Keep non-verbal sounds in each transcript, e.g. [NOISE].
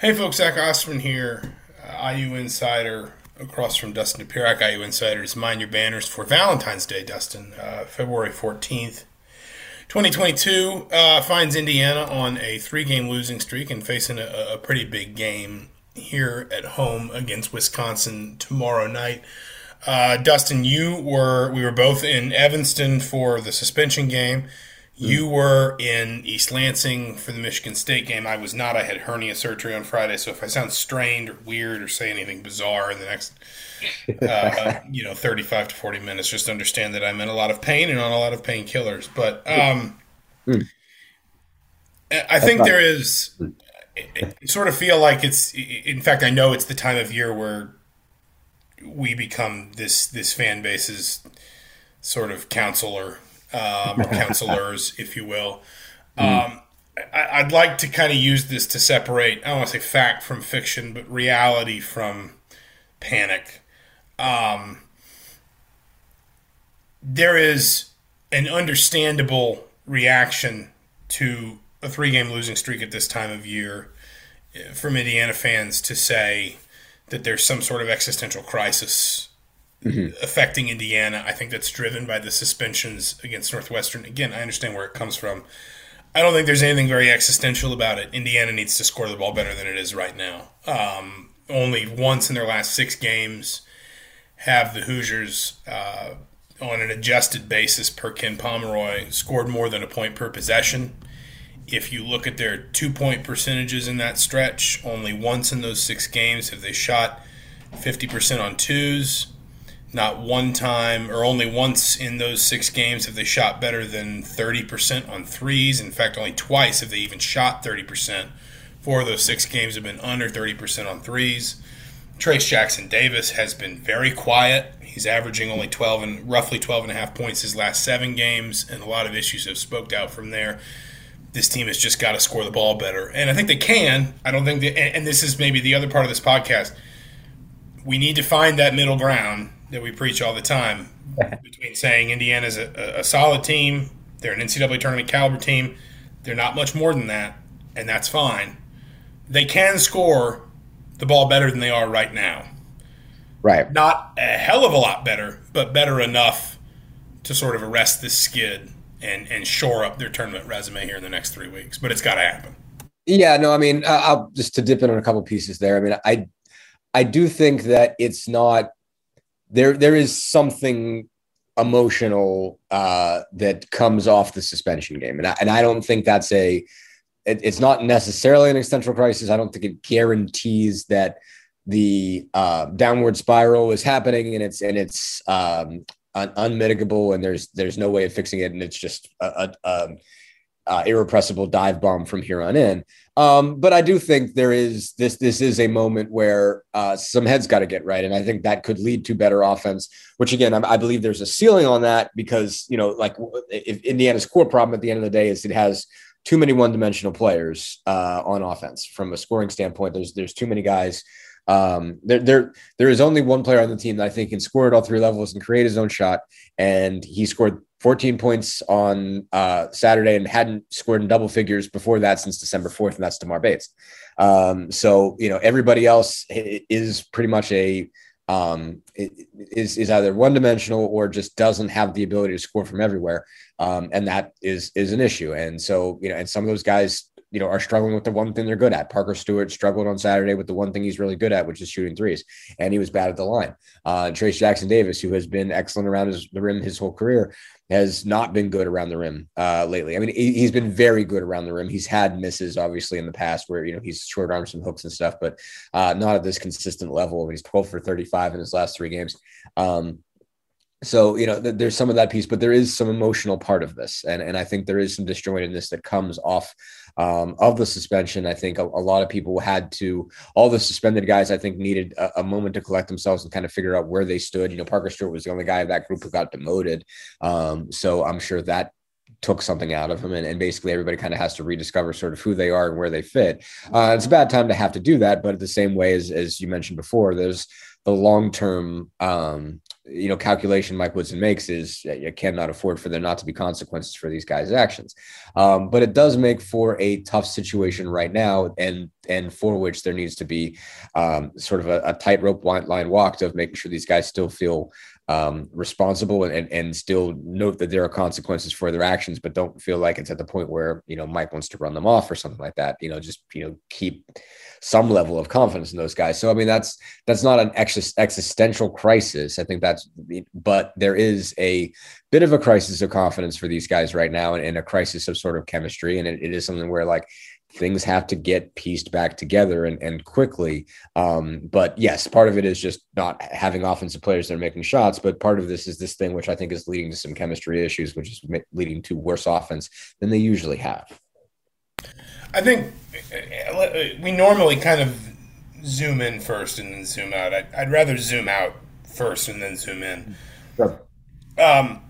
Hey folks, Zach Osterman here, uh, IU Insider, across from Dustin Dopirak, IU Insiders. Mind your banners for Valentine's Day, Dustin, uh, February 14th. 2022 uh, finds Indiana on a three game losing streak and facing a, a, pretty big game here at home against Wisconsin tomorrow night. Uh, Dustin, you were we were both in Evanston for the suspension game. You were in East Lansing for the Michigan State game. I was not. I had hernia surgery on Friday, so if I sound strained or weird or say anything bizarre in the next, uh, [LAUGHS] you know, thirty-five to forty minutes, just understand that I'm in a lot of pain and on a lot of painkillers. But um, mm. I think there is. sort of feel like it's. In fact, I know it's the time of year where we become this this fan base's sort of counselor um, or [LAUGHS] counselors, if you will. Um, I, would like to kind of use this to separate, I don't want to say fact from fiction, but reality from panic. Um, there is an understandable reaction to a three game losing streak at this time of year uh, from Indiana fans to say that there's some sort of existential crisis mm-hmm. affecting Indiana. I think that's driven by the suspensions against Northwestern. Again, I understand where it comes from. I don't think there's anything very existential about it. Indiana needs to score the ball better than it is right now. Um, only once in their last six games have the Hoosiers, uh, on an adjusted basis per Ken Pomeroy, scored more than a point per possession. If you look at their two point percentages in that stretch, only once in those six games have they shot 50% on twos. Not one time or only once in those six games have they shot better than 30% on threes. In fact, only twice have they even shot 30%. Four of those six games have been under 30% on threes. Trayce Jackson Davis has been very quiet. He's averaging only 12 and roughly 12 and a half points his last seven games, and a lot of issues have smoked out from there. This team has just got to score the ball better, and I think they can. I don't think, that, and this is maybe the other part of this podcast. We need to find that middle ground that we preach all the time [LAUGHS] between saying Indiana's a, a solid team, they're an NCAA tournament caliber team, they're not much more than that, and that's fine. They can score the ball better than they are right now. Right. Not a hell of a lot better, but better enough to sort of arrest this skid and and shore up their tournament resume here in the next three weeks. But it's got to happen. Yeah, no, I mean, I'll just to dip in on a couple pieces there. I mean, I I do think that it's not there there is something emotional uh, that comes off the suspension game, and I, and I don't think that's a. It, it's not necessarily an existential crisis. I don't think it guarantees that the uh, downward spiral is happening, and it's and it's um, un- unmitigable, and there's there's no way of fixing it, and it's just a, a, a uh, irrepressible dive bomb from here on in. Um, but I do think there is this this is a moment where uh, some heads got to get right, and I think that could lead to better offense. Which again, I, I, believe there's a ceiling on that because you know, like if Indiana's core problem at the end of the day is it has too many one dimensional players uh, on offense from a scoring standpoint. There's there's too many guys. Um, there, there, there is only one player on the team that I think can score at all three levels and create his own shot, and he scored 14 points on uh, Saturday and hadn't scored in double figures before that since December 4th, and that's Tamar Bates. Um, so, you know, everybody else is pretty much a um, is is either one dimensional or just doesn't have the ability to score from everywhere, um, and that is is an issue. And so, you know, and some of those guys you know, are struggling with the one thing they're good at. Parker Stewart struggled on Saturday with the one thing he's really good at, which is shooting threes, and he was bad at the line. Uh, Trayce Jackson Davis, who has been excellent around his, the rim his whole career, has not been good around the rim uh, lately. I mean, he, has been very good around the rim. He's had misses, obviously, in the past where you know he's short armed some hooks and stuff, but uh, not at this consistent level. He's 12 for 35 in his last three games. Um, so you know th- there's some of that piece but there is some emotional part of this and and i think there is some disjointedness that comes off um, of the suspension. I think a, a, lot of people had to, all the suspended guys, I think, needed a, a, moment to collect themselves and kind of figure out where they stood. You know, Parker Stewart was the only guy in that group who got demoted. Um, so I'm sure that took something out of him and, and basically everybody kind of has to rediscover sort of who they are and where they fit uh, it's a bad time to have to do that but the same way as, as you mentioned before there's the long-term um, you know calculation Mike Woodson makes is you cannot afford for there not to be consequences for these guys' actions. Um, but it does make for a tough situation right now, and and for which there needs to be um, sort of a, a tightrope line walked of making sure these guys still feel um, responsible and, and still note that there are consequences for their actions, but don't feel like it's at the point where you know Mike wants to run them off or something like that. You know, just you know keep some level of confidence in those guys. So I mean, that's that's not an ex- existential crisis. I think that's, but there is a bit of a crisis of confidence for these guys right now, and, and a crisis of sort of chemistry. And it, it is something where like things have to get pieced back together and, and quickly. Um, but yes, part of it is just not having offensive players that are making shots. But part of this is this thing, which I think is leading to some chemistry issues, which is leading to worse offense than they usually have. I think uh, we normally kind of zoom in first and then zoom out. I'd, I'd rather zoom out first and then zoom in. Sure. Um,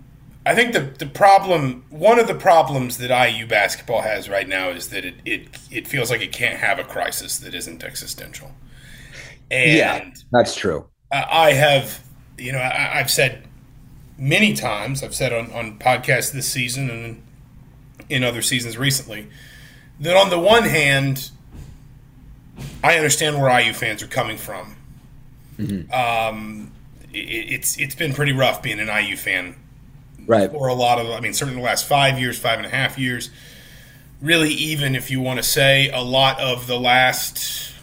I think the the problem, one of the problems that IU basketball has right now is that it it, it feels like it can't have a crisis that isn't existential. And yeah, that's true. I have, you know, I, have said many times, I've said on, on podcasts this season and in other seasons recently, that on the one hand, I understand where IU fans are coming from. Mm-hmm. Um, it, it's it's been pretty rough being an IU fan, right? For a lot of, I mean, certainly the last five years, five and a half years. Really, even if you want to say a lot of the last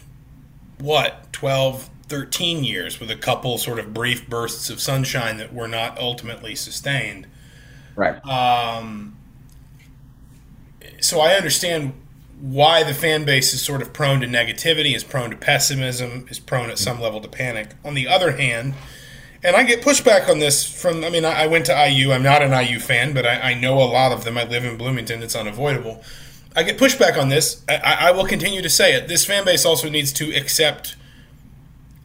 what 12, 13 years, with a couple sort of brief bursts of sunshine that were not ultimately sustained. Right. Um, so I understand why the fan base is sort of prone to negativity, is prone to pessimism, is prone at some level to panic. On the other hand, and I get pushback on this from, I mean, I went to IU. I'm not an IU fan, but I, I know a lot of them. I live in Bloomington. It's unavoidable. I get pushback on this. I, I will continue to say it. This fan base also needs to accept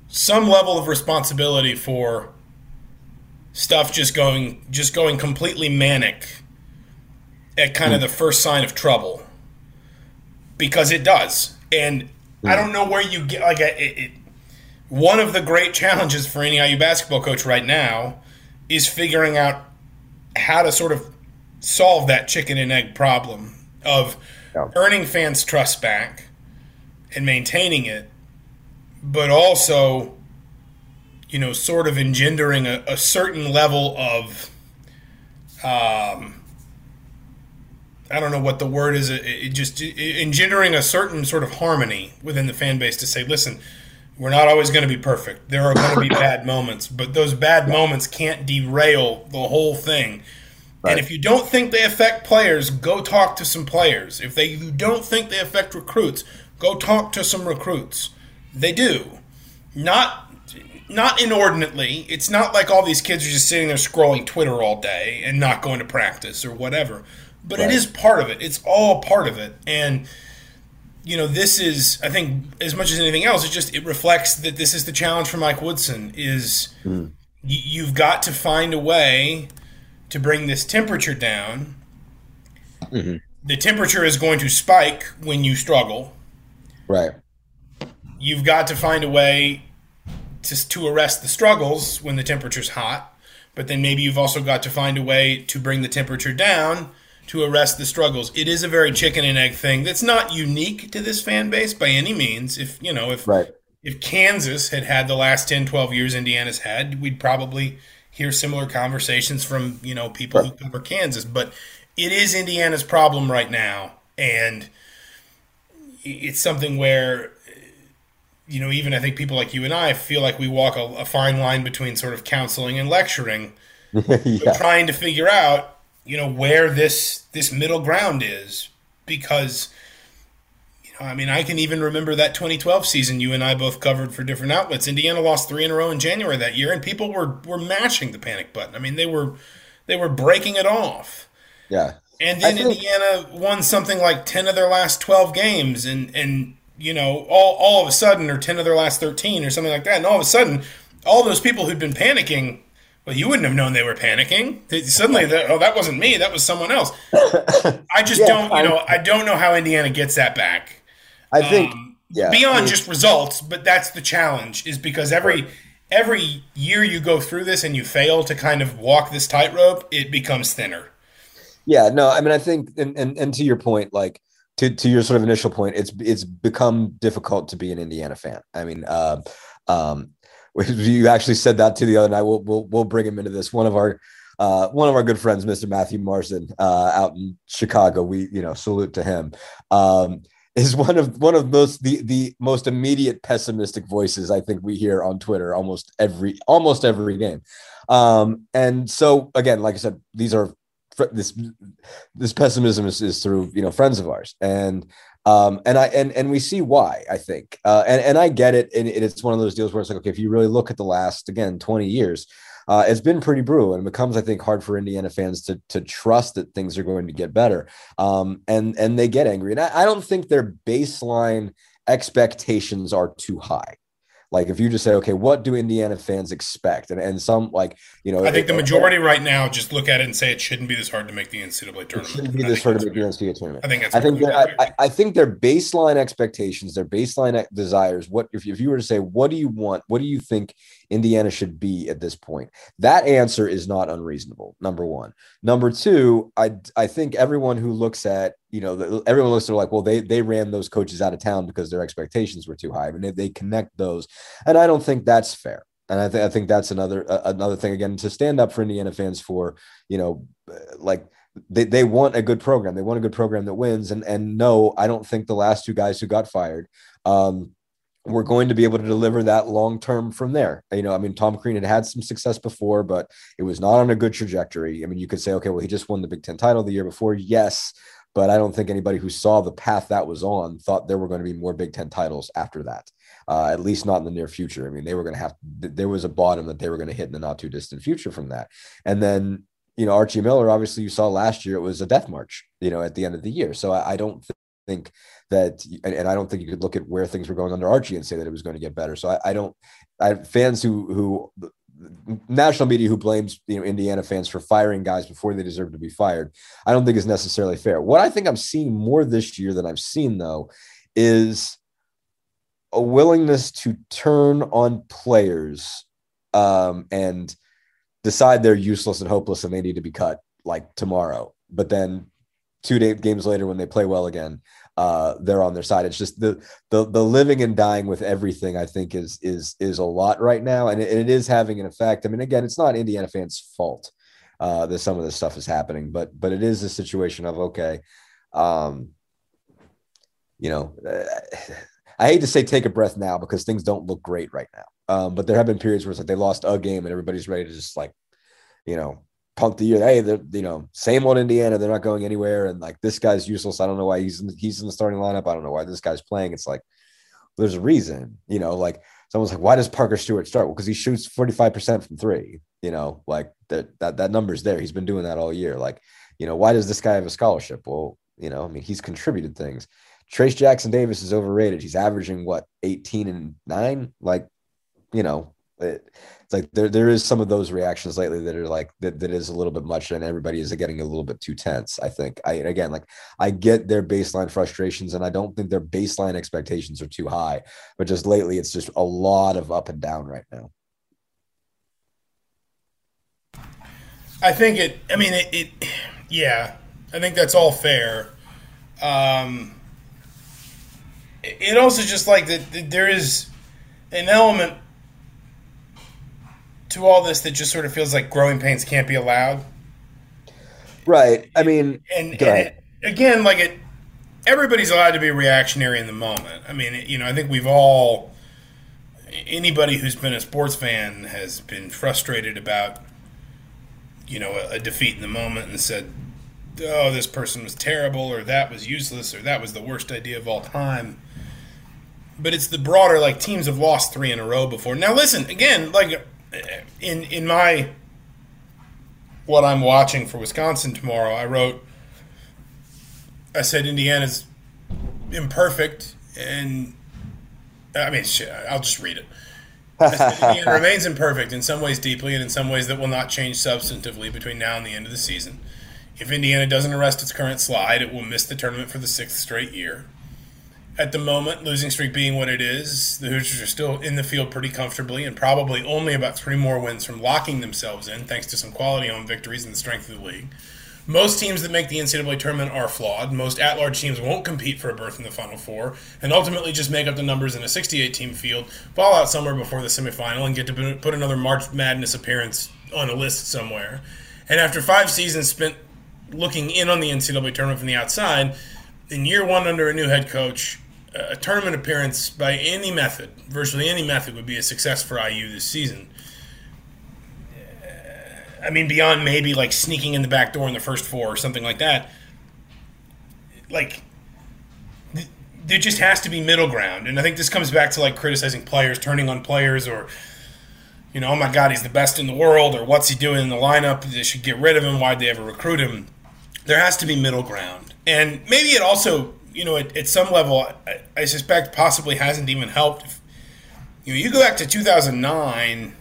some level of responsibility for stuff just going just going completely manic at kind of the first sign of trouble because it does. And I hmm. don't know where you get like it, it, one of the great challenges for any IU basketball coach right now is figuring out how to sort of solve that chicken and egg problem of yeah. earning fans' trust back and maintaining it, but also, you know, sort of engendering a, a certain level of um, I don't know what the word is. It, it just it, engendering a certain sort of harmony within the fan base to say, listen, we're not always going to be perfect. There are going to be [COUGHS] bad moments, but those bad moments can't derail the whole thing. Right. And if you don't think they affect players, go talk to some players. If they you don't think they affect recruits, go talk to some recruits. They do. Not not inordinately. It's not like all these kids are just sitting there scrolling Twitter all day and not going to practice or whatever but right. it is part of it. It's all part of it, and you know this is I think as much as anything else, it just it reflects that this is the challenge for Mike Woodson is mm. y- you've got to find a way to bring this temperature down. Mm-hmm. The temperature is going to spike when you struggle. Right. You've got to find a way to, to arrest the struggles when the temperature's hot, but then maybe you've also got to find a way to bring the temperature down to arrest the struggles. It is a very chicken and egg thing that's not unique to this fan base by any means. If, you know, if right. if Kansas had had the last 10, 12 years Indiana's had, we'd probably hear similar conversations from, you know, people right. who cover Kansas, but it is Indiana's problem right now and it's something where you know, even I think people like you and I feel like we walk a, a fine line between sort of counseling and lecturing, [LAUGHS] yeah. trying to figure out you know where this this middle ground is because you know I mean I can even remember that 2012 season you and I both covered for different outlets. Indiana lost 3 in a row in January that year and people were were mashing the panic button. I mean they were they were breaking it off. Yeah. And then think- Indiana won something like 10 of their last 12 games and and you know all all of a sudden or 10 of their last 13 or something like that and all of a sudden all those people who'd been panicking well, you wouldn't have known they were panicking. Suddenly, oh, that wasn't me. That was someone else. [COUGHS] I just yeah, don't, you know, I don't know how Indiana gets that back. I think, um, yeah, beyond just results, but that's the challenge. Is because every every year you go through this and you fail to kind of walk this tightrope, it becomes thinner. Yeah, no, I mean, I think, and, and and to your point, like to to your sort of initial point, it's it's become difficult to be an Indiana fan. I mean, uh, um, [LAUGHS] you actually said that to the other night. We'll we'll we'll bring him into this. One of our uh, one of our good friends, Mr. Matthew Marson, uh, out in Chicago. We you know salute to him. Um, is one of one of most the the most immediate pessimistic voices I think we hear on Twitter almost every almost every game. Um, and so again, like I said, these are this this pessimism is, is through you know friends of ours and um and i and and we see why i think uh and and i get it and it's one of those deals where it's like okay if you really look at the last again 20 years uh, it's been pretty brutal and it becomes, I think, hard for Indiana fans to to trust that things are going to get better. Um, and and they get angry. And I, I don't think their baseline expectations are too high. Like if you just say, okay, what do Indiana fans expect? And and some like you know, I think the majority right now just look at it and say it shouldn't be this hard to make the NCAA tournament. It shouldn't be this hard to make the NCAA tournament. I think that's. I think I, I, think their baseline expectations, their baseline desires. What if if you were to say, what do you want? What do you think Indiana should be at this point? That answer is not unreasonable. Number one. Number two, I I think everyone who looks at you know, everyone looks at like, well, they they ran those coaches out of town because their expectations were too high. Mean, they, connect those, and I don't think that's fair. And I, th- I think that's another uh, another thing again to stand up for Indiana fans for you know, like they, they want a good program. They want a good program that wins. And and no, I don't think the last two guys who got fired um, were going to be able to deliver that long term from there. You know, I mean, Tom Crean had had some success before, but it was not on a good trajectory. I mean, you could say, okay, well, he just won the Big Ten title the year before. Yes, but I don't think anybody who saw the path that was on thought there were going to be more Big Ten titles after that. Uh, at least not in the near future. I mean, they were going to have there was a bottom that they were going to hit in the not too distant future from that. And then you know Archie Miller, obviously you saw last year it was a death march. You know, at the end of the year. So I, I don't think that, and, and, I don't think you could look at where things were going under Archie and say that it was going to get better. So I, I don't. I fans who who national media who blames you know Indiana fans for firing guys before they deserve to be fired, I don't think is necessarily fair. What I think I'm seeing more this year than I've seen though is a willingness to turn on players um, and decide they're useless and hopeless and they need to be cut like tomorrow. But then two games later, when they play well again, uh, they're on their side. It's just the the the living and dying with everything. I think is is is a lot right now, and it, it is having an effect. I mean, again, it's not Indiana fans' fault uh, that some of this stuff is happening, but but it is a situation of okay, um, you know. Uh, I hate to say take a breath now because things don't look great right now. Um, but there have been periods where it's like they lost a game and everybody's ready to just like, you know, punt the year. Hey, they're you know same old Indiana. They're not going anywhere, and like this guy's useless. I don't know why he's in, he's in the starting lineup. I don't know why this guy's playing. It's like there's a reason, you know. Like someone's like, why does Parker Stewart start? Well, because he shoots 45 percent from three. You know, like that that that number's there. He's been doing that all year. Like, you know, why does this guy have a scholarship? Well, you know, I mean, he's contributed things. Trayce Jackson Davis is overrated. He's averaging what 18 and nine. Like, you know, it, it's like there there is some of those reactions lately that are like that, that is a little bit much and everybody is getting a little bit too tense i think. I again like i get their baseline frustrations and i don't think their baseline expectations are too high but just lately it's just a lot of up and down right now. I think it i mean it, it yeah i think that's all fair. Um it also just like that there is an element to all this that just sort of feels like growing pains can't be allowed. Right. I mean, and, and it, again, like it, everybody's allowed to be reactionary in the moment. I mean, you know, I think we've all, anybody who's been a sports fan has been frustrated about, you know, a, a defeat in the moment and said, oh, this person was terrible, or that was useless, or that was the worst idea of all time. But it's the broader, like, teams have lost three in a row before. Now, listen, again, like, in in my what I'm watching for Wisconsin tomorrow, I wrote I said Indiana's imperfect and I mean I'll just read it. [LAUGHS] Indiana remains imperfect in some ways deeply and in some ways that will not change substantively between now and the end of the season. If Indiana doesn't arrest its current slide, it will miss the tournament for the sixth straight year. At the moment, losing streak being what it is, the Hoosiers are still in the field pretty comfortably and probably only about three more wins from locking themselves in, thanks to some quality home victories and the strength of the league. Most teams that make the NCAA tournament are flawed. Most at large teams won't compete for a berth in the Final Four and ultimately just make up the numbers in a 68 team field, fall out somewhere before the semifinal, and get to put another March Madness appearance on a list somewhere. And after five seasons spent looking in on the NCAA tournament from the outside, in year one under a new head coach, a tournament appearance by any method, virtually any method, would be a success for IU this season. I mean, beyond maybe like sneaking in the back door in the first four or something like that. Like, there just has to be middle ground, and I think this comes back to like criticizing players, turning on players, or you know, oh my God, he's the best in the world, or what's he doing in the lineup? They should get rid of him. Why'd they ever recruit him? There has to be middle ground, and maybe it also you know, at, at some level, I, I, suspect possibly hasn't even helped. If, you know, you go back to 2009.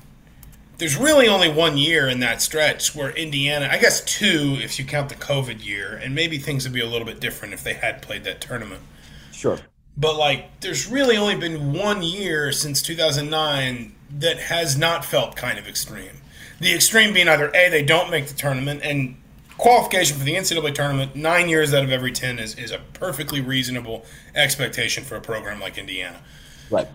There's really only one year in that stretch where Indiana, I guess two if you count the COVID year, and maybe things would be a little bit different if they had played that tournament. Sure. But like, there's really only been one year since 2009 that has not felt kind of extreme. The extreme being either a they don't make the tournament, and qualification for the NCAA tournament, nine years out of every 10 is, is a perfectly reasonable expectation for a program like Indiana. Right.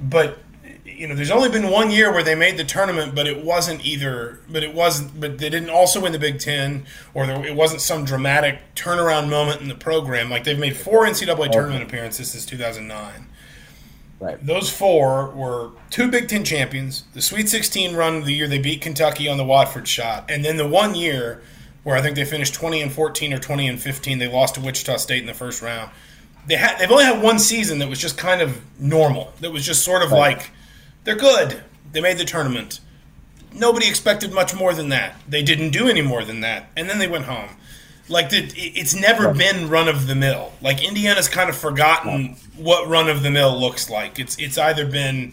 But, you know, there's only been one year where they made the tournament, but it wasn't either, but it wasn't, but they didn't also win the Big Ten, or there, it wasn't some dramatic turnaround moment in the program. Like they've made four NCAA tournament appearances since 2009. Right. Those four were two Big Ten champions, the Sweet 16 run of the year they beat Kentucky on the Watford shot, and then the one year where I think they finished 20 and 14 or 20 and 15. They lost to Wichita State in the first round. They had they've only had one season that was just kind of normal. That was just sort of right. like they're good. They made the tournament. Nobody expected much more than that. They didn't do any more than that, and then they went home. Like the, it's never right. been run of the mill. Like Indiana's kind of forgotten right. what run of the mill looks like. It's it's either been,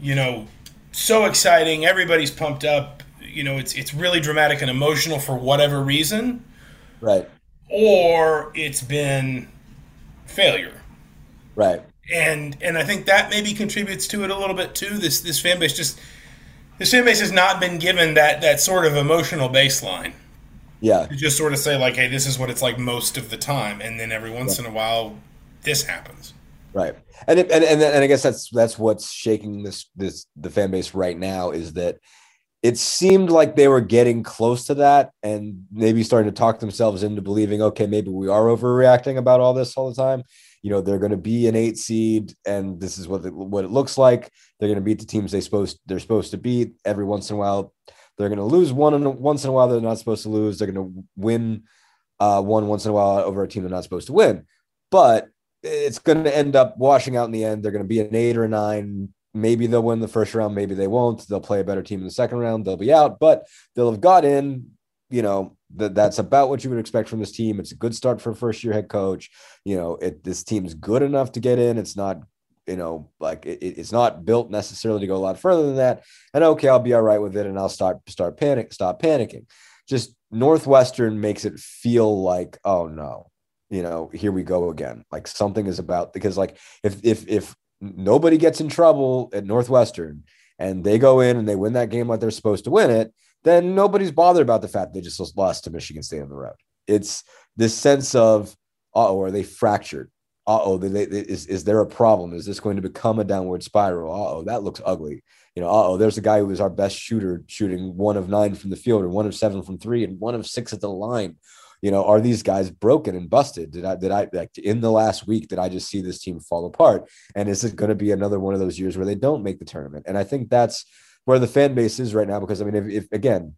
you know, so exciting, everybody's pumped up, you know it's it's really dramatic and emotional for whatever reason, right? Or it's been failure, right? And and I think that maybe contributes to it a little bit too. This this fan base just this fan base has not been given that that sort of emotional baseline. Yeah, to just sort of say like, hey, this is what it's like most of the time, and then every once right. in a while, this happens. Right, and it, and and and I guess that's that's what's shaking this this the fan base right now is that it seemed like they were getting close to that and maybe starting to talk themselves into believing, okay, maybe we are overreacting about all this all the time. You know, they're going to be an eight seed, and this is what it, what it looks like. They're going to beat the teams they supposed they're supposed to beat. Every once in a while, they're going to lose one, and once in a while they're not supposed to lose. They're going to win uh, one once in a while over a team they're not supposed to win. But it's going to end up washing out in the end. They're going to be an eight or a nine maybe they'll win the first round, maybe they won't. They'll play a better team in the second round, they'll be out, but they'll have got in. You know, that that's about what you would expect from this team. It's a good start for a first year head coach. You know, it this team's good enough to get in. It's not, you know, like it, it's not built necessarily to go a lot further than that. And okay, I'll be all right with it, and I'll start start panic, stop panicking. Just Northwestern makes it feel like, oh no, you know, here we go again. Like something is about because like if if if nobody gets in trouble at Northwestern and they go in and they win that game like they're supposed to win it, then nobody's bothered about the fact they just lost to Michigan State on the road. It's this sense of, oh, are they fractured? Uh oh, is, is there a problem? Is this going to become a downward spiral? Uh oh, that looks ugly. You know, uh oh, there's a guy who was our best shooter shooting one of nine from the field or one of seven from three and one of six at the line you know, are these guys broken and busted? Did I did I like in the last week did I just see this team fall apart? And is it going to be another one of those years where they don't make the tournament? And I think that's where the fan base is right now because I mean, if, if again,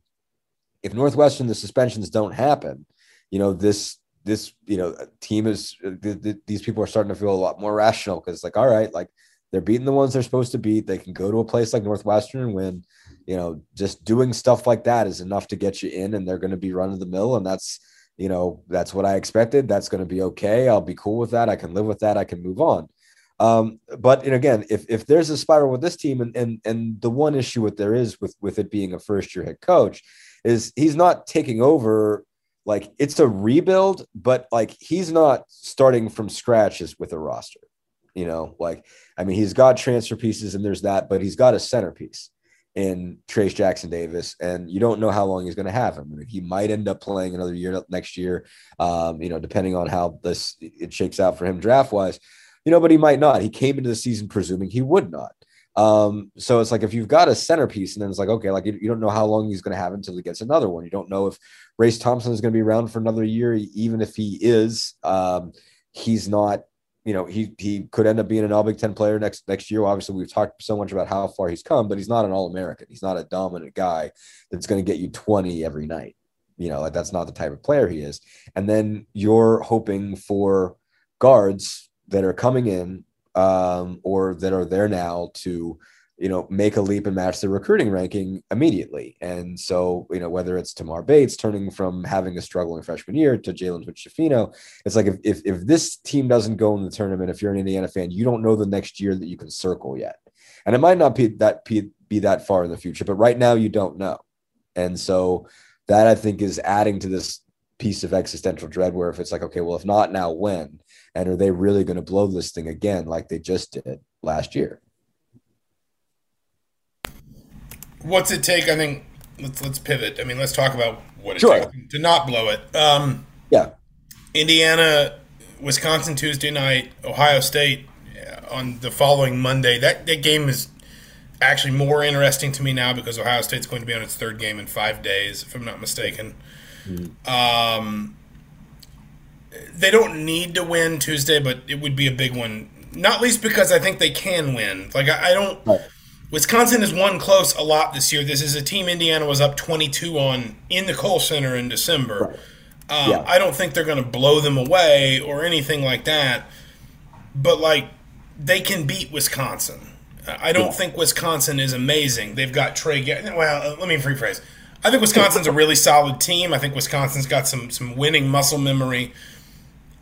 if Northwestern the suspensions don't happen, you know, this this you know team is uh, th- th- these people are starting to feel a lot more rational because like all right, like they're beating the ones they're supposed to beat. They can go to a place like Northwestern and win. You know, just doing stuff like that is enough to get you in, and they're going to be run of the mill, and that's you know, that's what I expected. That's going to be okay. I'll be cool with that. I can live with that. I can move on. Um, but and again, if if there's a spiral with this team, and and and the one issue with there is with with it being a first year head coach, is he's not taking over like it's a rebuild, but like he's not starting from scratch as with a roster. You know, like I mean, he's got transfer pieces and there's that, but he's got a centerpiece in Trayce Jackson Davis, and you don't know how long he's going to have him. I mean, he might end up playing another year next year, um, you know, depending on how this it shakes out for him draft wise, you know, but he might not. He came into the season presuming he would not. Um, so it's like if you've got a centerpiece, and then it's like, okay, like you, you don't know how long he's going to have until he gets another one. You don't know if Race Thompson is going to be around for another year, even if he is. Um, he's not you know, he he could end up being an All Big Ten player next next year. Obviously, we've talked so much about how far he's come, but he's not an All American. He's not a dominant guy that's going to get you 20 every night. You know, like that's not the type of player he is. And then you're hoping for guards that are coming in um, or that are there now to you know, make a leap and match the recruiting ranking immediately. And so, you know, whether it's Tamar Bates turning from having a struggling freshman year to Jalen Hood it's like if, if, if this team doesn't go in the tournament, if you're an Indiana fan, you don't know the next year that you can circle yet. And it might not be that be, be that far in the future, but right now you don't know. And so that I think is adding to this piece of existential dread where if it's like, okay, well, if not now, when? And are they really going to blow this thing again like they just did last year? What's it take? I think let's let's pivot. I mean, let's talk about what it sure. takes to not blow it. Um, yeah, Indiana, Wisconsin Tuesday night, Ohio State uh, on the following Monday. That that game is actually more interesting to me now because Ohio State's going to be on its third game in five days, if I'm not mistaken. Mm-hmm. Um, they don't need to win Tuesday, but it would be a big one. Not least because I think they can win. Like I, I don't. Right. Wisconsin has won close a lot this year. This is a team Indiana was up 22 on in the Kohl Center in December. Um, yeah. I don't think they're going to blow them away or anything like that. But like they can beat Wisconsin. I don't yeah. think Wisconsin is amazing. They've got Trey. Well, let me rephrase. I think Wisconsin's a really solid team. I think Wisconsin's got some some winning muscle memory.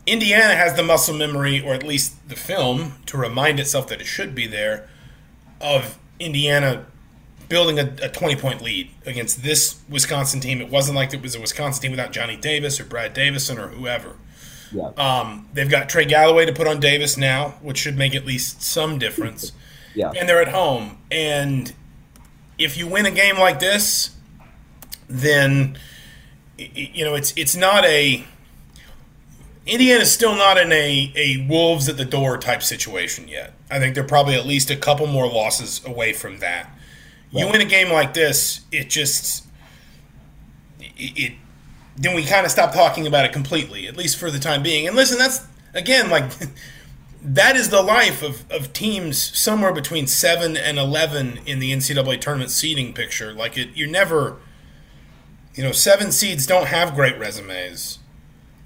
Indiana has the muscle memory, or at least the film, to remind itself that it should be there, of Indiana building a, a 20 point lead against this Wisconsin team. It wasn't like it was a Wisconsin team without Johnny Davis or Brad Davison or whoever. Yeah. Um, they've got Trey Galloway to put on Davis now, which should make at least some difference. [LAUGHS] Yeah. And they're at home. And if you win a game like this, then you know it's it's not a Indiana's still not in a, a wolves at the door type situation yet. I think they're probably at least a couple more losses away from that. You win a game like this, it just it, it then we kind of stop talking about it completely, at least for the time being. And listen, that's again like [LAUGHS] that is the life of, of teams somewhere between seven and eleven in the NCAA tournament seeding picture. Like it, you're never, you know, seven seeds don't have great resumes.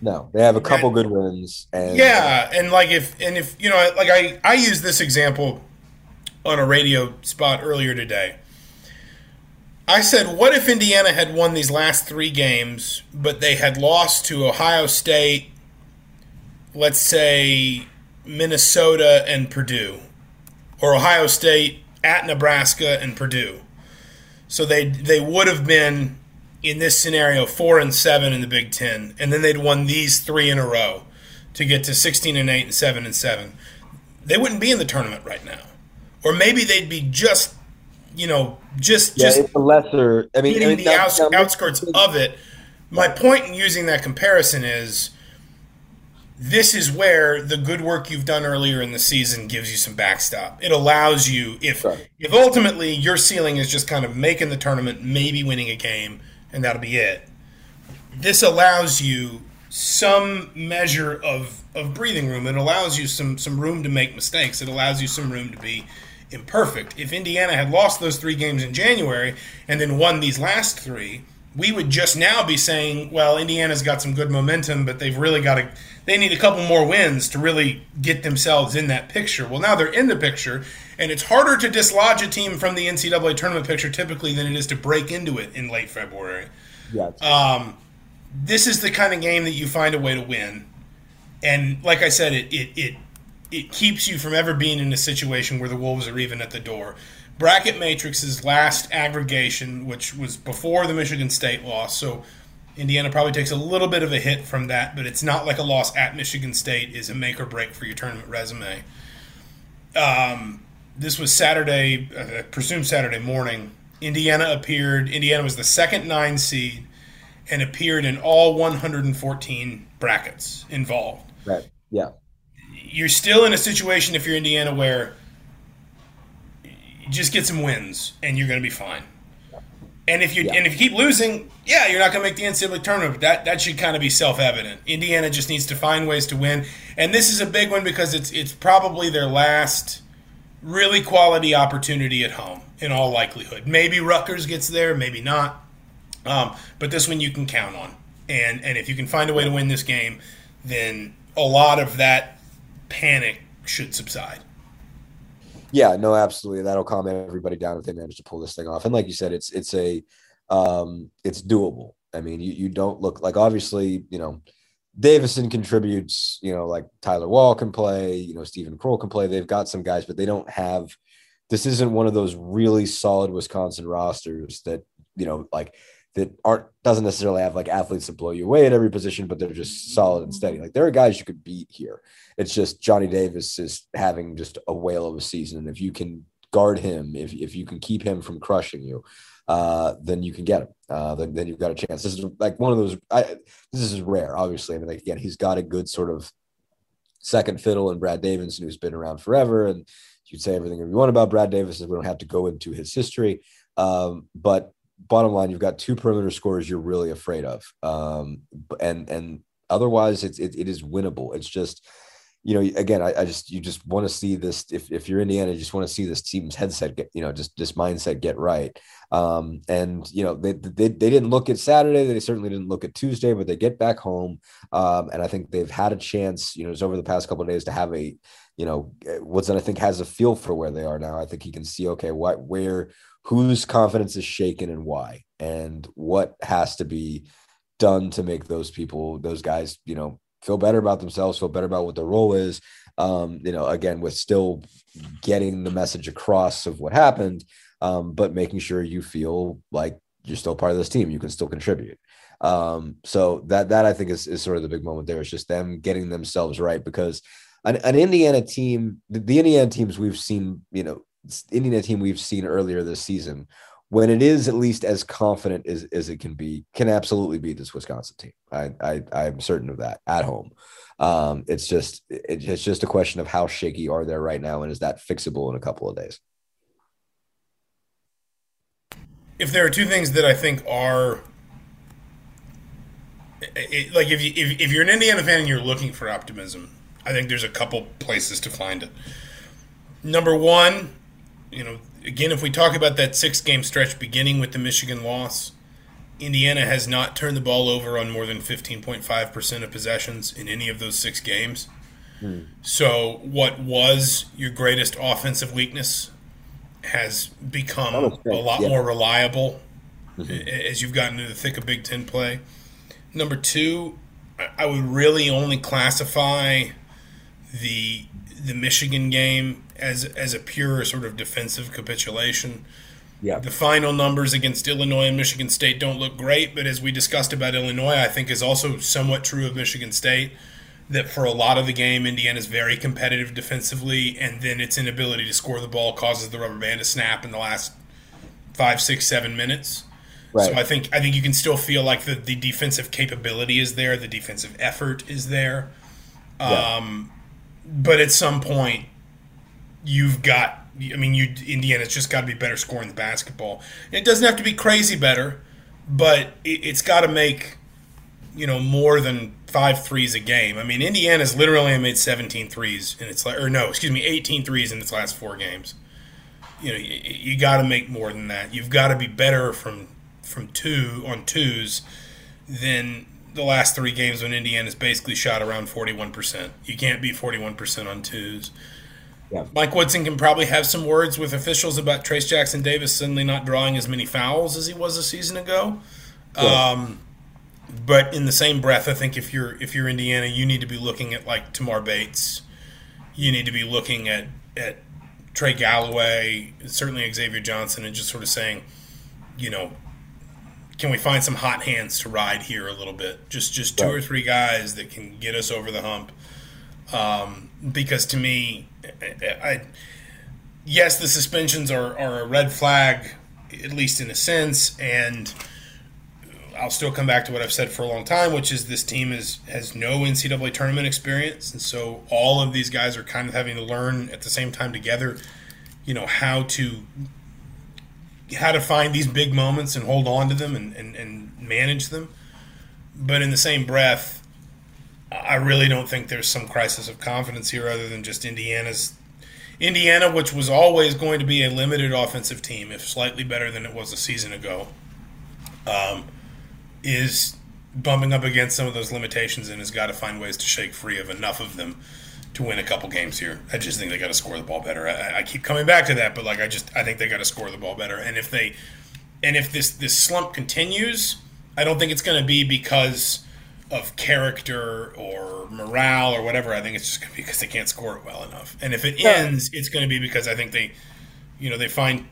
No, they have a couple and, good wins. And yeah, and like if and if you know, like I I used this example on a radio spot earlier today. I said, what if Indiana had won these last three games, but they had lost to Ohio State, let's say Minnesota and Purdue, or Ohio State at Nebraska and Purdue. So they they would have been in this scenario four and seven in the Big Ten, and then they'd won these three in a row to get to sixteen and eight and seven and seven, they wouldn't be in the tournament right now, or maybe they'd be just, you know, just yeah, just it's a lesser. I mean, I mean the now, outs, now, outskirts of it. My point in using that comparison is. This is where the good work you've done earlier in the season gives you some backstop. It allows you, if if ultimately your ceiling is just kind of making the tournament, maybe winning a game, and that'll be it. This allows you some measure of, of breathing room. It allows you some some room to make mistakes. It allows you some room to be imperfect. If Indiana had lost those three games in January and then won these last three, we would just now be saying, well, Indiana's got some good momentum, but they've really got to they need a couple more wins to really get themselves in that picture. Well, now they're in the picture, and it's harder to dislodge a team from the NCAA tournament picture typically than it is to break into it in late February. Yeah. Um, this is the kind of game that you find a way to win, and like I said, it it it it keeps you from ever being in a situation where the Wolves are even at the door. Bracket Matrix's last aggregation, which was before the Michigan State loss, so Indiana probably takes a little bit of a hit from that, but it's not like a loss at Michigan State is a make or break for your tournament resume. Um, this was Saturday, uh, presumed Saturday morning. Indiana appeared. Indiana was the second nine seed and appeared in all 114 brackets involved. Right. Yeah. You're still in a situation if you're Indiana where you just get some wins and you're going to be fine. And if you yeah. and if you keep losing, yeah, you're not going to make the NCAA tournament. But that that should kind of be self evident. Indiana just needs to find ways to win, and this is a big one because it's it's probably their last really quality opportunity at home in all likelihood. Maybe Rutgers gets there, maybe not. Um, but this one you can count on, and and if you can find a way to win this game, then a lot of that panic should subside. Yeah, no, absolutely. That'll calm everybody down if they manage to pull this thing off. And like you said, it's it's a um, it's doable. I mean, you you don't look like obviously, you know, Davison contributes, you know, like Tyler Wahl can play, you know, Steven Crowl can play. They've got some guys, but they don't have this isn't one of those really solid Wisconsin rosters that, you know, like that aren't doesn't necessarily have like athletes that blow you away at every position, but they're just solid and steady. Like there are guys you could beat here. It's just Johnny Davis is having just a whale of a season. And if you can guard him, if, if you can keep him from crushing you, uh, then you can get him. Uh, then, then you've got a chance. This is like one of those. I, this is rare, obviously. I mean, like again, he's got a good sort of second fiddle in Brad Davison, who's been around forever, and you'd say everything you want about Brad Davis. We don't have to go into his history, um, but bottom line, you've got two perimeter scorers you're really afraid of, um, and and otherwise, it's it, it is winnable. It's just you know, again, I, I, just you just want to see this. If, if you're Indiana, you just want to see this team's headset get, you know, just this mindset get right. Um, and you know, they, they they didn't look at Saturday. They certainly didn't look at Tuesday, but they get back home, um, and I think they've had a chance. You know, over the past couple of days to have a, you know, Woodson I think has a feel for where they are now. I think he can see okay, what where whose confidence is shaken and why, and what has to be done to make those people, those guys, you know, feel better about themselves, feel better about what their role is. Um, you know, again, with still getting the message across of what happened, um, but making sure you feel like you're still part of this team, you can still contribute. Um, so that that I think is, is sort of the big moment there. It's just them getting themselves right because an, an Indiana team, the, the Indiana teams we've seen, you know, Indiana team we've seen earlier this season, when it is at least as confident as, as it can be, can absolutely beat this Wisconsin team. I, I I'm certain of that at home. Um, it's just it, it's just a question of how shaky are they right now, and is that fixable in a couple of days? If there are two things that I think are it, like if you if, if you're an Indiana fan and you're looking for optimism, I think there's a couple places to find it. Number one, you know, again, if we talk about that six game stretch beginning with the Michigan loss, Indiana has not turned the ball over on more than 15.5% of possessions in any of those six games. Hmm. So, what was your greatest offensive weakness has become a lot yeah. more reliable mm-hmm. as you've gotten into the thick of Big Ten play. Number two, I would really only classify the the Michigan game as as a pure sort of defensive capitulation. Yeah. The final numbers against Illinois and Michigan State don't look great, but as we discussed about Illinois, I think is also somewhat true of Michigan State. That for a lot of the game, Indiana is very competitive defensively, and then its inability to score the ball causes the rubber band to snap in the last five, six, seven minutes. Right. So I think I think you can still feel like the, the defensive capability is there, the defensive effort is there. Yeah. Um, but at some point, you've got. I mean, you Indiana's just got to be better scoring the basketball. it doesn't have to be crazy better, but it, it's got to make you know more than five threes a game. I mean, Indiana's literally made 17 threes in its or no, excuse me, 18 threes in its last four games. You know, you, you got to make more than that. You've got to be better from from two on twos than the last three games when Indiana's basically shot around 41%. You can't be 41% on twos. Yeah. Mike Woodson can probably have some words with officials about Trayce Jackson Davis suddenly not drawing as many fouls as he was a season ago. Yeah. Um, but in the same breath, I think if you're if you're Indiana, you need to be looking at like Tamar Bates. You need to be looking at at Trey Galloway, certainly Xavier Johnson, and just sort of saying, you know, can we find some hot hands to ride here a little bit? Just just two right. or three guys that can get us over the hump. Um, because to me, I, I, yes, the suspensions are, are a red flag, at least in a sense, and I'll still come back to what I've said for a long time, which is this team is has no NCAA tournament experience, and so all of these guys are kind of having to learn at the same time together, you know, how to how to find these big moments and hold on to them and, and, and manage them. But in the same breath, I really don't think there's some crisis of confidence here other than just Indiana's Indiana, which was always going to be a limited offensive team, if slightly better than it was a season ago, um, is bumping up against some of those limitations and has got to find ways to shake free of enough of them to win a couple games here. I just think they got to score the ball better. I, I, keep coming back to that, but like I just I think they got to score the ball better. And if they and if this this slump continues, I don't think it's going to be because of character or morale or whatever. I think it's just going to be because they can't score it well enough. And if it ends, it's going to be because I think they, you know, they find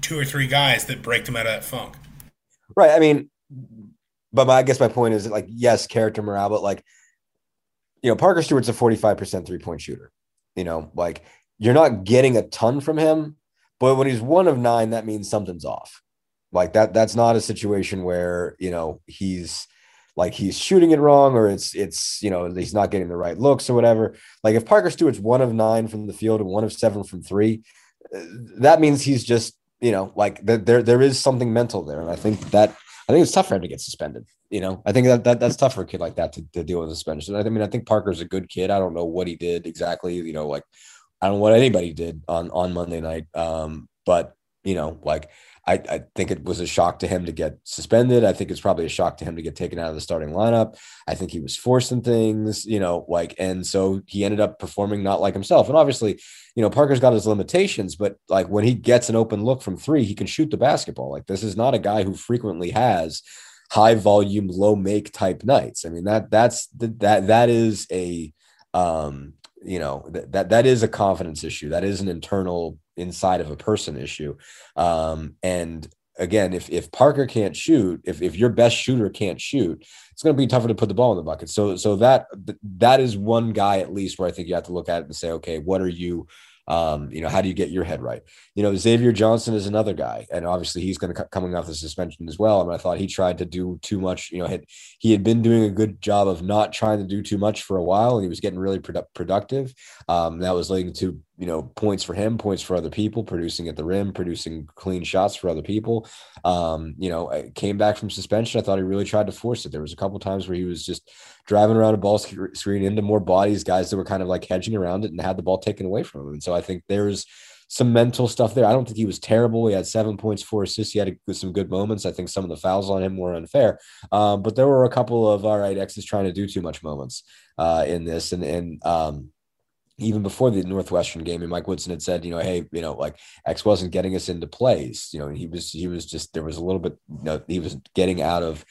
two or three guys that break them out of that funk. Right. I mean, but my, I guess my point is like yes, character morale, but like you know, Parker Stewart's a 45% three point shooter. You know, like you're not getting a ton from him, but when he's one of nine, that means something's off. Like that, that's not a situation where, you know, he's like he's shooting it wrong or it's, it's, you know, he's not getting the right looks or whatever. Like if Parker Stewart's one of nine from the field and one of seven from three, uh, that means he's just, you know, like there, there is something mental there. And I think that I think it's tough for him to get suspended. You know, I think that, that that's tough for a kid like that to, to deal with a suspension. I mean, I think Parker's a good kid. I don't know what he did exactly. You know, like I don't know what anybody did on on Monday night. Um, but you know, like I, I think it was a shock to him to get suspended. I think it's probably a shock to him to get taken out of the starting lineup. I think he was forcing things, you know, like, and so he ended up performing not like himself. And obviously, you know, Parker's got his limitations, but like when he gets an open look from three, he can shoot the basketball. Like this is not a guy who frequently has high volume, low make type nights. I mean, that that's that that is a um, you know, that that is a confidence issue. That is an internal inside of a person issue. Um, and again, if if Parker can't shoot, if if your best shooter can't shoot, it's going to be tougher to put the ball in the bucket. So so that that is one guy at least where I think you have to look at it and say, okay, what are you um, you know, how do you get your head right? You know, Xavier Johnson is another guy, and obviously he's going to coming off the suspension as well. I mean, I thought he tried to do too much. You know, had, he had been doing a good job of not trying to do too much for a while, and he was getting really produ- productive. Um, that was leading to you know points for him points for other people producing at the rim producing clean shots for other people um you know I came back from suspension i thought he really tried to force it there was a couple times where he was just driving around a ball screen into more bodies guys that were kind of like hedging around it and had the ball taken away from him and so i think there's some mental stuff there. I don't think he was terrible. He had seven points, four assists. He had a, some good moments. I think some of the fouls on him were unfair, um, but there were a couple of all right, X is trying to do too much moments uh, in this, and and um, even before the Northwestern game, and Mike Woodson had said, you know, hey, you know, like X wasn't getting us into plays. You know, he was he was just there was a little bit, you know, he was getting out of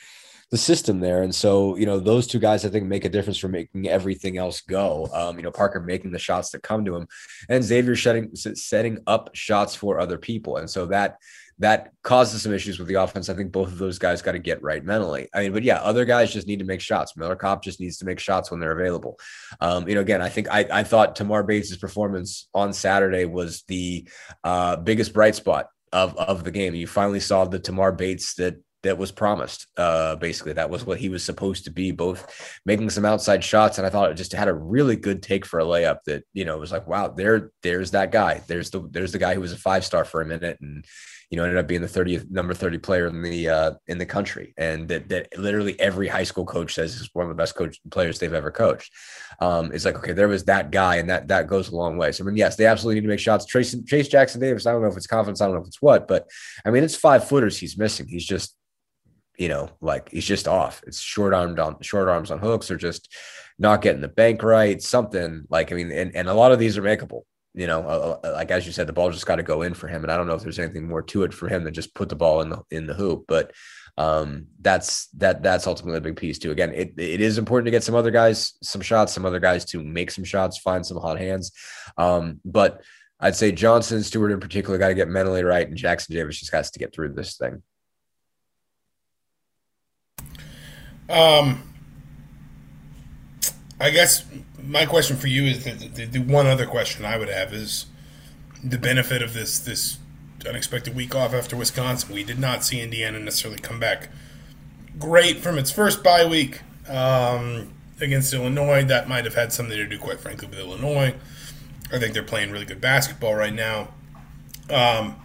the system there. And so, you know, those two guys I think make a difference for making everything else go. Um, you know, Parker making the shots that come to him and Xavier setting setting up shots for other people. And so that that causes some issues with the offense. I think both of those guys got to get right mentally. I mean, but yeah, other guys just need to make shots. Miller Kopp just needs to make shots when they're available. Um, you know, again, I think I, I thought Tamar Bates' performance on Saturday was the uh, biggest bright spot of, of the game. You finally saw the Tamar Bates that that was promised. Uh, basically, that was what he was supposed to be, both making some outside shots, and I thought it just had a really good take for a layup. That you know was like, wow, there, there's that guy. There's the there's the guy who was a five star for a minute, and you know ended up being the 30th number 30 player in the uh, in the country, and that that literally every high school coach says is one of the best coach players they've ever coached. Um, it's like okay, there was that guy, and that that goes a long way. So I mean, yes, they absolutely need to make shots. Trayce Chase Jackson Davis, I don't know if it's confidence, I don't know if it's what, but I mean, it's five footers he's missing. He's just you know, like he's just off. It's short armed on short arms on hooks or just not getting the bank right. Something like, I mean, and, and a lot of these are makeable, you know, uh, uh like, as you said, the ball just got to go in for him. And I don't know if there's anything more to it for him than just put the ball in the, in the hoop, but um, that's, that, that's ultimately a big piece too. Again, it, it is important to get some other guys, some shots, some other guys to make some shots, find some hot hands. Um, but I'd say Johnson, Stewart in particular, got to get mentally right. And Jackson Davis just has to get through this thing. Um, I guess my question for you is the, the, the, one other question I would have is the benefit of this this unexpected week off after Wisconsin. We did not see Indiana necessarily come back great from its first bye week um, against Illinois. That might have had something to do, quite frankly, with Illinois. I think they're playing really good basketball right now. Um,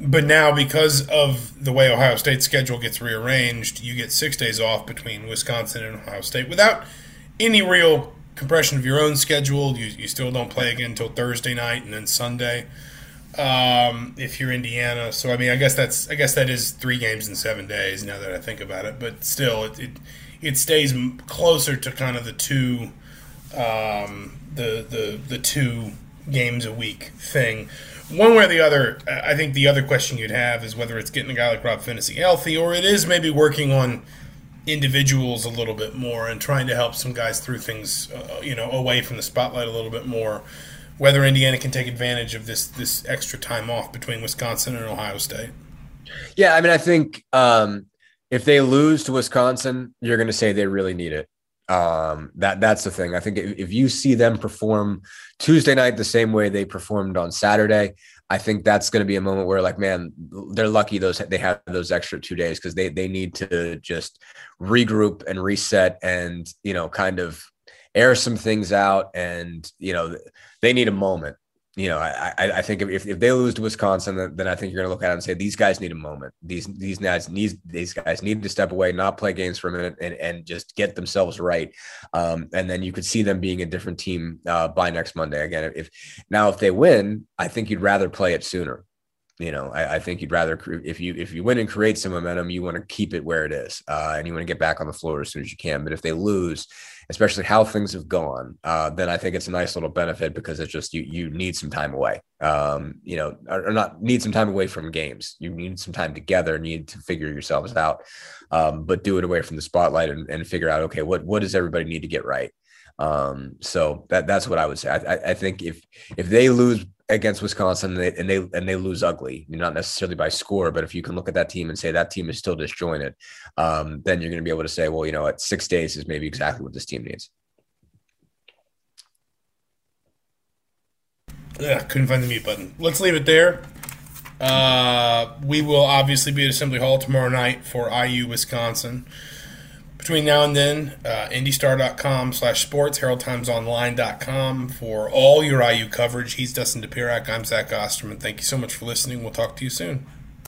but now, because of the way Ohio State's schedule gets rearranged, you get six days off between Wisconsin and Ohio State without any real compression of your own schedule. You, you still don't play again until Thursday night and then Sunday um, if you're Indiana. So I mean, I guess that's I guess that is three games in seven days. Now that I think about it, but still, it it, it stays closer to kind of the two um, the the the two games a week thing one way or the other, I think the other question you'd have is whether it's getting a guy like Rob Phinisee healthy, or it is maybe working on individuals a little bit more and trying to help some guys through things, uh, you know, away from the spotlight a little bit more. Whether Indiana can take advantage of this this extra time off between Wisconsin and Ohio State. Yeah, I mean, I think um, if they lose to Wisconsin, you're going to say they really need it. Um, that that's the thing. I think if, if you see them perform Tuesday night the same way they performed on Saturday, I think that's going to be a moment where, like, man, they're lucky those they have those extra two days because they they need to just regroup and reset and you know kind of air some things out and you know they need a moment you know, I, I think if, if they lose to Wisconsin, then, then I think you're going to look at it and say these guys need a moment. These these guys need these guys need to step away, not play games for a minute, and, and just get themselves right. Um, and then you could see them being a different team uh, by next Monday. Again, if now if they win, I think you'd rather play it sooner. You know, I, I, think you'd rather if you if you win and create some momentum, you want to keep it where it is, uh, and you want to get back on the floor as soon as you can. But if they lose, especially how things have gone, uh, then I think it's a nice little benefit because it's just you you need some time away. Um, you know, or, or, not need some time away from games. You need some time together, need to figure yourselves out, um, but do it away from the spotlight and, and figure out okay, what what does everybody need to get right. Um, so that that's what I would say. I, I think if if they lose against Wisconsin and they, and they and they lose ugly, not necessarily by score, but if you can look at that team and say that team is still disjointed, um, then you're going to be able to say, well, you know, at six days is maybe exactly what this team needs. Yeah, couldn't find the mute button. Let's leave it there. Uh, we will obviously be at Assembly Hall tomorrow night for IU Wisconsin between now and then, uh, IndyStar.com slash sports, HeraldTimesOnline.com for all your IU coverage. He's Dustin Dopirak. I'm Zach Osterman. Thank you so much for listening. We'll talk to you soon.